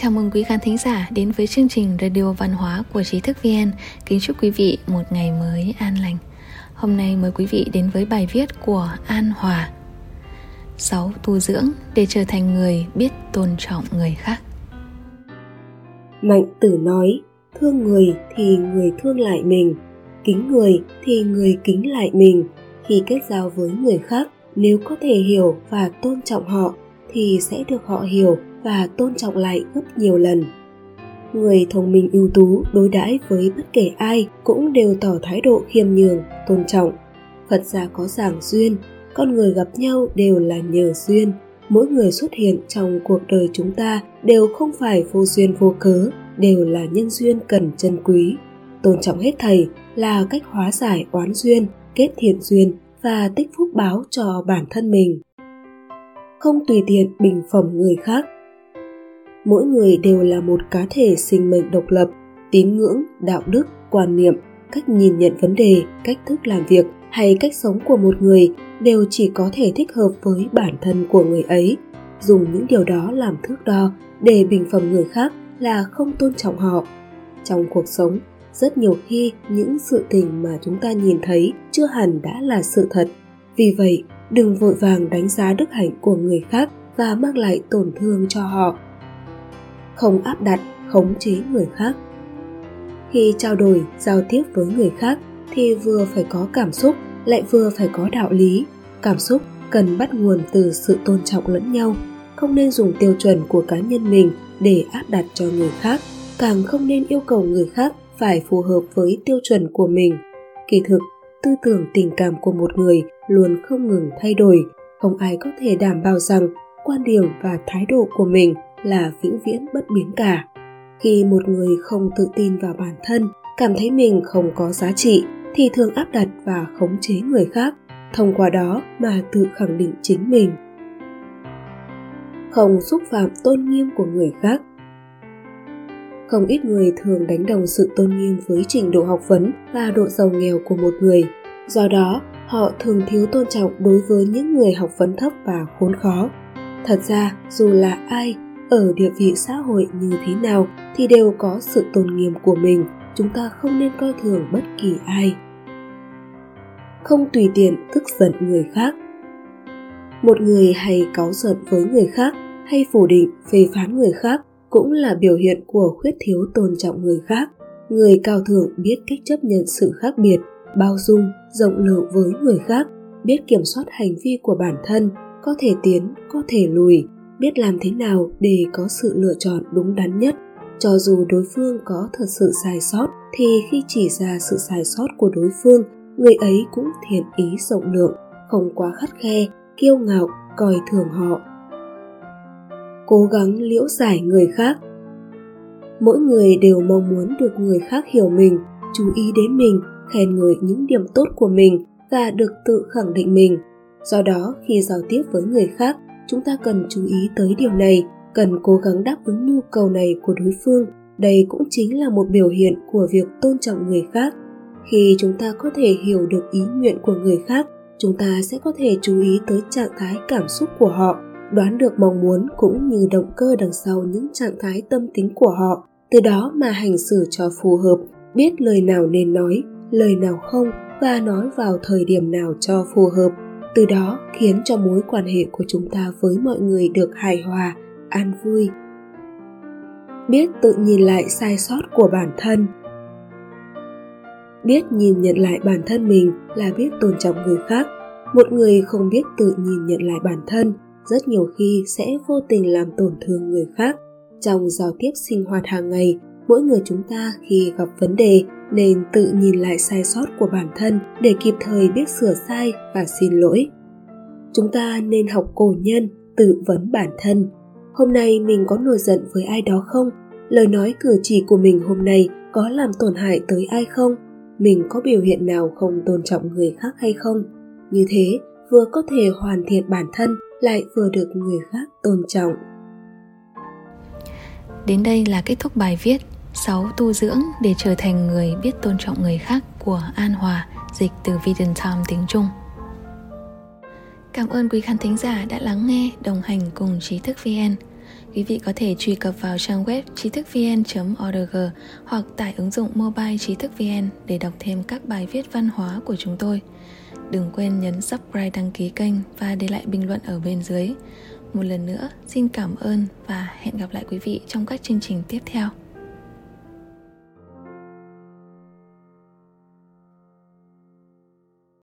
Chào mừng quý khán thính giả đến với chương trình Radio Văn hóa của Trí thức VN. Kính chúc quý vị một ngày mới an lành. Hôm nay mời quý vị đến với bài viết của An Hòa. 6 tu dưỡng để trở thành người biết tôn trọng người khác. Mạnh tử nói, thương người thì người thương lại mình, kính người thì người kính lại mình. Khi kết giao với người khác, nếu có thể hiểu và tôn trọng họ thì sẽ được họ hiểu và tôn trọng lại gấp nhiều lần. Người thông minh ưu tú đối đãi với bất kể ai cũng đều tỏ thái độ khiêm nhường, tôn trọng. Phật gia có giảng duyên, con người gặp nhau đều là nhờ duyên. Mỗi người xuất hiện trong cuộc đời chúng ta đều không phải vô duyên vô cớ, đều là nhân duyên cần chân quý. Tôn trọng hết thầy là cách hóa giải oán duyên, kết thiện duyên và tích phúc báo cho bản thân mình. Không tùy tiện bình phẩm người khác mỗi người đều là một cá thể sinh mệnh độc lập, tín ngưỡng, đạo đức, quan niệm, cách nhìn nhận vấn đề, cách thức làm việc hay cách sống của một người đều chỉ có thể thích hợp với bản thân của người ấy. Dùng những điều đó làm thước đo để bình phẩm người khác là không tôn trọng họ. Trong cuộc sống, rất nhiều khi những sự tình mà chúng ta nhìn thấy chưa hẳn đã là sự thật. Vì vậy, đừng vội vàng đánh giá đức hạnh của người khác và mang lại tổn thương cho họ không áp đặt, khống chế người khác. Khi trao đổi, giao tiếp với người khác thì vừa phải có cảm xúc, lại vừa phải có đạo lý. Cảm xúc cần bắt nguồn từ sự tôn trọng lẫn nhau, không nên dùng tiêu chuẩn của cá nhân mình để áp đặt cho người khác, càng không nên yêu cầu người khác phải phù hợp với tiêu chuẩn của mình. Kỳ thực, tư tưởng tình cảm của một người luôn không ngừng thay đổi, không ai có thể đảm bảo rằng quan điểm và thái độ của mình là vĩnh viễn bất biến cả. Khi một người không tự tin vào bản thân, cảm thấy mình không có giá trị, thì thường áp đặt và khống chế người khác, thông qua đó mà tự khẳng định chính mình. Không xúc phạm tôn nghiêm của người khác. Không ít người thường đánh đồng sự tôn nghiêm với trình độ học vấn và độ giàu nghèo của một người. Do đó, họ thường thiếu tôn trọng đối với những người học vấn thấp và khốn khó. Thật ra, dù là ai ở địa vị xã hội như thế nào thì đều có sự tôn nghiêm của mình, chúng ta không nên coi thường bất kỳ ai. Không tùy tiện tức giận người khác. Một người hay cáu giận với người khác, hay phủ định, phê phán người khác cũng là biểu hiện của khuyết thiếu tôn trọng người khác. Người cao thượng biết cách chấp nhận sự khác biệt, bao dung, rộng lượng với người khác, biết kiểm soát hành vi của bản thân, có thể tiến, có thể lùi biết làm thế nào để có sự lựa chọn đúng đắn nhất. Cho dù đối phương có thật sự sai sót, thì khi chỉ ra sự sai sót của đối phương, người ấy cũng thiện ý rộng lượng, không quá khắt khe, kiêu ngạo, coi thường họ. Cố gắng liễu giải người khác. Mỗi người đều mong muốn được người khác hiểu mình, chú ý đến mình, khen người những điểm tốt của mình và được tự khẳng định mình. Do đó, khi giao tiếp với người khác chúng ta cần chú ý tới điều này, cần cố gắng đáp ứng nhu cầu này của đối phương. Đây cũng chính là một biểu hiện của việc tôn trọng người khác. Khi chúng ta có thể hiểu được ý nguyện của người khác, chúng ta sẽ có thể chú ý tới trạng thái cảm xúc của họ, đoán được mong muốn cũng như động cơ đằng sau những trạng thái tâm tính của họ. Từ đó mà hành xử cho phù hợp, biết lời nào nên nói, lời nào không và nói vào thời điểm nào cho phù hợp từ đó khiến cho mối quan hệ của chúng ta với mọi người được hài hòa, an vui. Biết tự nhìn lại sai sót của bản thân. Biết nhìn nhận lại bản thân mình là biết tôn trọng người khác. Một người không biết tự nhìn nhận lại bản thân, rất nhiều khi sẽ vô tình làm tổn thương người khác. Trong giao tiếp sinh hoạt hàng ngày mỗi người chúng ta khi gặp vấn đề nên tự nhìn lại sai sót của bản thân để kịp thời biết sửa sai và xin lỗi. Chúng ta nên học cổ nhân, tự vấn bản thân. Hôm nay mình có nổi giận với ai đó không? Lời nói cử chỉ của mình hôm nay có làm tổn hại tới ai không? Mình có biểu hiện nào không tôn trọng người khác hay không? Như thế, vừa có thể hoàn thiện bản thân, lại vừa được người khác tôn trọng. Đến đây là kết thúc bài viết. 6 tu dưỡng để trở thành người biết tôn trọng người khác của An Hòa, dịch từ Vision Time tiếng Trung. Cảm ơn quý khán thính giả đã lắng nghe, đồng hành cùng trí thức VN. Quý vị có thể truy cập vào trang web trí thức vn.org hoặc tải ứng dụng mobile trí thức vn để đọc thêm các bài viết văn hóa của chúng tôi. Đừng quên nhấn subscribe đăng ký kênh và để lại bình luận ở bên dưới. Một lần nữa, xin cảm ơn và hẹn gặp lại quý vị trong các chương trình tiếp theo.